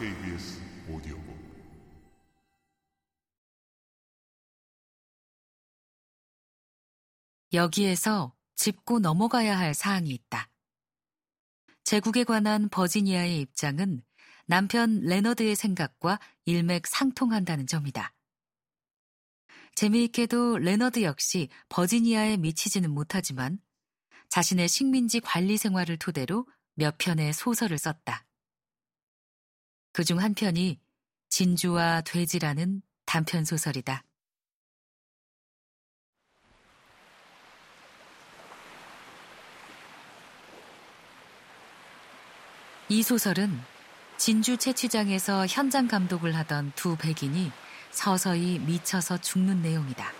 KBS 오디오북 여기에서 짚고 넘어가야 할 사항이 있다. 제국에 관한 버지니아의 입장은 남편 레너드의 생각과 일맥상통한다는 점이다. 재미있게도 레너드 역시 버지니아에 미치지는 못하지만 자신의 식민지 관리 생활을 토대로 몇 편의 소설을 썼다. 그 중 한 편이 진주와 돼지라는 단편 소설이다. 이 소설은 진주 채취장에서 현장 감독을 하던 두 백인이 서서히 미쳐서 죽는 내용이다.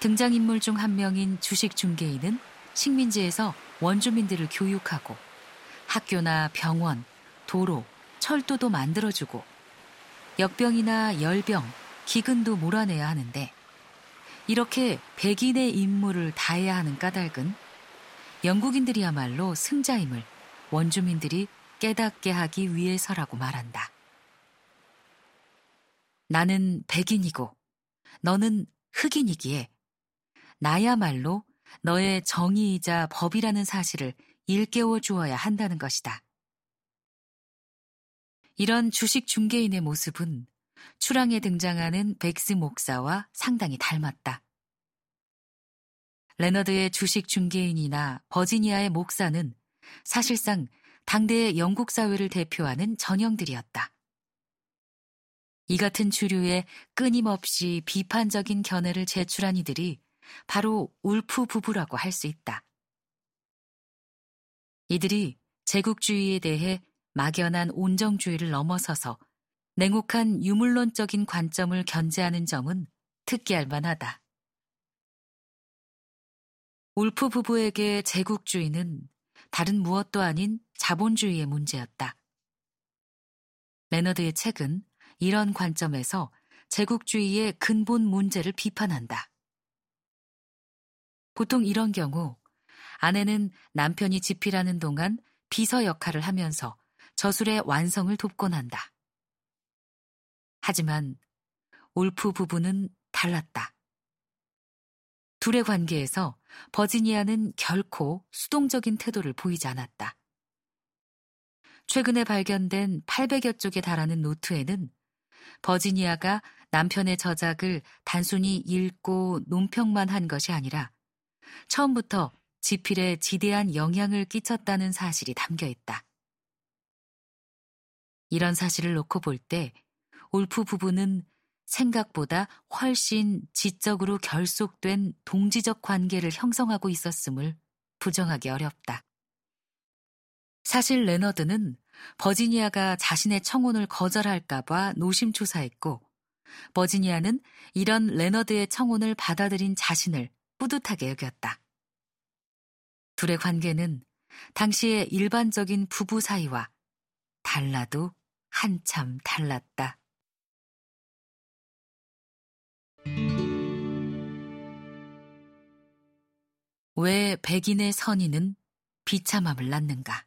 등장인물 중 한 명인 주식 중개인은 식민지에서 원주민들을 교육하고 학교나 병원, 도로, 철도도 만들어주고 역병이나 열병, 기근도 몰아내야 하는데 이렇게 백인의 임무를 다해야 하는 까닭은 영국인들이야말로 승자임을 원주민들이 깨닫게 하기 위해서라고 말한다. 나는 백인이고 너는 흑인이기에 나야말로 너의 정의이자 법이라는 사실을 일깨워 주어야 한다는 것이다. 이런 주식 중개인의 모습은 출항에 등장하는 백스 목사와 상당히 닮았다. 레너드의 주식 중개인이나 버지니아의 목사는 사실상 당대의 영국 사회를 대표하는 전형들이었다. 이 같은 주류의 끊임없이 비판적인 견해를 제출한 이들이 바로 울프 부부라고 할 수 있다. 이들이 제국주의에 대해 막연한 온정주의를 넘어서서 냉혹한 유물론적인 관점을 견제하는 점은 특기할 만하다. 울프 부부에게 제국주의는 다른 무엇도 아닌 자본주의의 문제였다. 레너드의 책은 이런 관점에서 제국주의의 근본 문제를 비판한다. 보통 이런 경우 아내는 남편이 집필하는 동안 비서 역할을 하면서 저술의 완성을 돕곤 한다. 하지만 울프 부부는 달랐다. 둘의 관계에서 버지니아는 결코 수동적인 태도를 보이지 않았다. 최근에 발견된 800여 쪽에 달하는 노트에는 버지니아가 남편의 저작을 단순히 읽고 논평만 한 것이 아니라 처음부터 지필에 지대한 영향을 끼쳤다는 사실이 담겨 있다. 이런 사실을 놓고 볼 때 올프 부부는 생각보다 훨씬 지적으로 결속된 동지적 관계를 형성하고 있었음을 부정하기 어렵다. 사실 레너드는 버지니아가 자신의 청혼을 거절할까봐 노심초사했고, 버지니아는 이런 레너드의 청혼을 받아들인 자신을 뿌듯하게 여겼다. 둘의 관계는 당시의 일반적인 부부 사이와 달라도 한참 달랐다. 왜 백인의 선의는 비참함을 낳는가?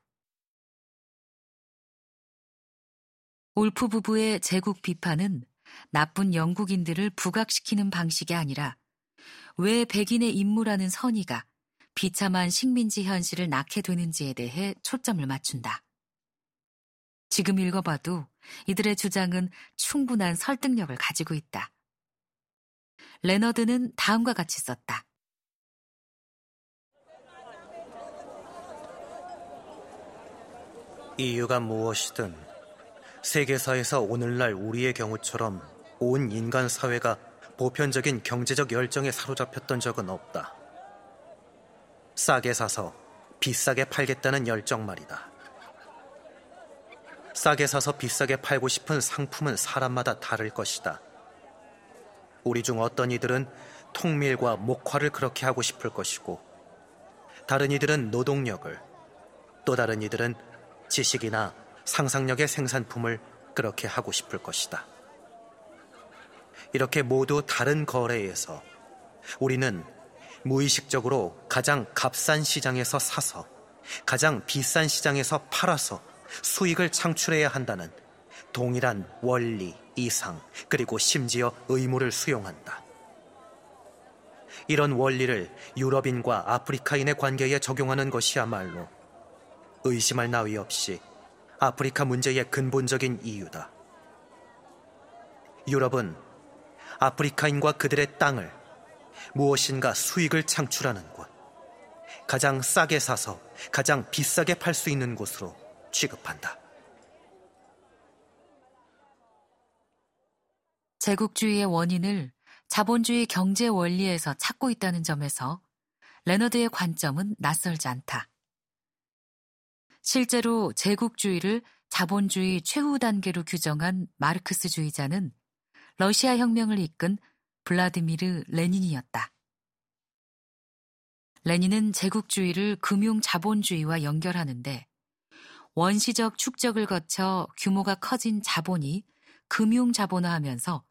올프 부부의 제국 비판은 나쁜 영국인들을 부각시키는 방식이 아니라 왜 백인의 임무라는 선의가 비참한 식민지 현실을 낳게 되는지에 대해 초점을 맞춘다. 지금 읽어봐도 이들의 주장은 충분한 설득력을 가지고 있다. 레너드는 다음과 같이 썼다. 이유가 무엇이든 세계사에서 오늘날 우리의 경우처럼 온 인간 사회가 보편적인 경제적 열정에 사로잡혔던 적은 없다. 싸게 사서 비싸게 팔겠다는 열정 말이다. 싸게 사서 비싸게 팔고 싶은 상품은 사람마다 다를 것이다. 우리 중 어떤 이들은 통밀과 목화를 그렇게 하고 싶을 것이고, 다른 이들은 노동력을, 또 다른 이들은 지식이나 상상력의 생산품을 그렇게 하고 싶을 것이다. 이렇게 모두 다른 거래에서 우리는 무의식적으로 가장 값싼 시장에서 사서 가장 비싼 시장에서 팔아서 수익을 창출해야 한다는 동일한 원리, 이상, 그리고 심지어 의무를 수용한다. 이런 원리를 유럽인과 아프리카인의 관계에 적용하는 것이야말로 의심할 나위 없이 아프리카 문제의 근본적인 이유다. 유럽은 아프리카인과 그들의 땅을 무엇인가 수익을 창출하는 곳, 가장 싸게 사서 가장 비싸게 팔 수 있는 곳으로 취급한다. 제국주의의 원인을 자본주의 경제 원리에서 찾고 있다는 점에서 레너드의 관점은 낯설지 않다. 실제로 제국주의를 자본주의 최후 단계로 규정한 마르크스주의자는 러시아 혁명을 이끈 블라디미르 레닌이었다. 레닌은 제국주의를 금융 자본주의와 연결하는데 원시적 축적을 거쳐 규모가 커진 자본이 금융 자본화하면서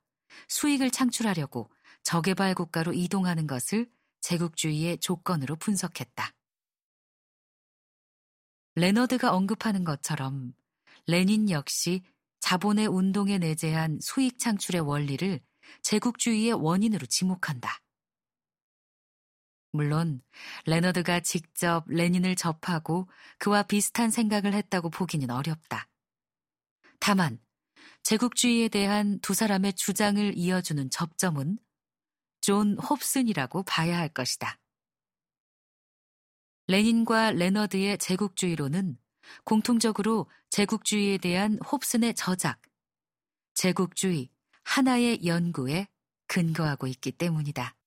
수익을 창출하려고 저개발 국가로 이동하는 것을 제국주의의 조건으로 분석했다. 레너드가 언급하는 것처럼 레닌 역시 자본의 운동에 내재한 수익 창출의 원리를 제국주의의 원인으로 지목한다. 물론 레너드가 직접 레닌을 접하고 그와 비슷한 생각을 했다고 보기는 어렵다. 다만 제국주의에 대한 두 사람의 주장을 이어주는 접점은 존 홉슨이라고 봐야 할 것이다. 레닌과 레너드의 제국주의론은 공통적으로 제국주의에 대한 홉슨의 저작, 제국주의, 하나의 연구에 근거하고 있기 때문이다.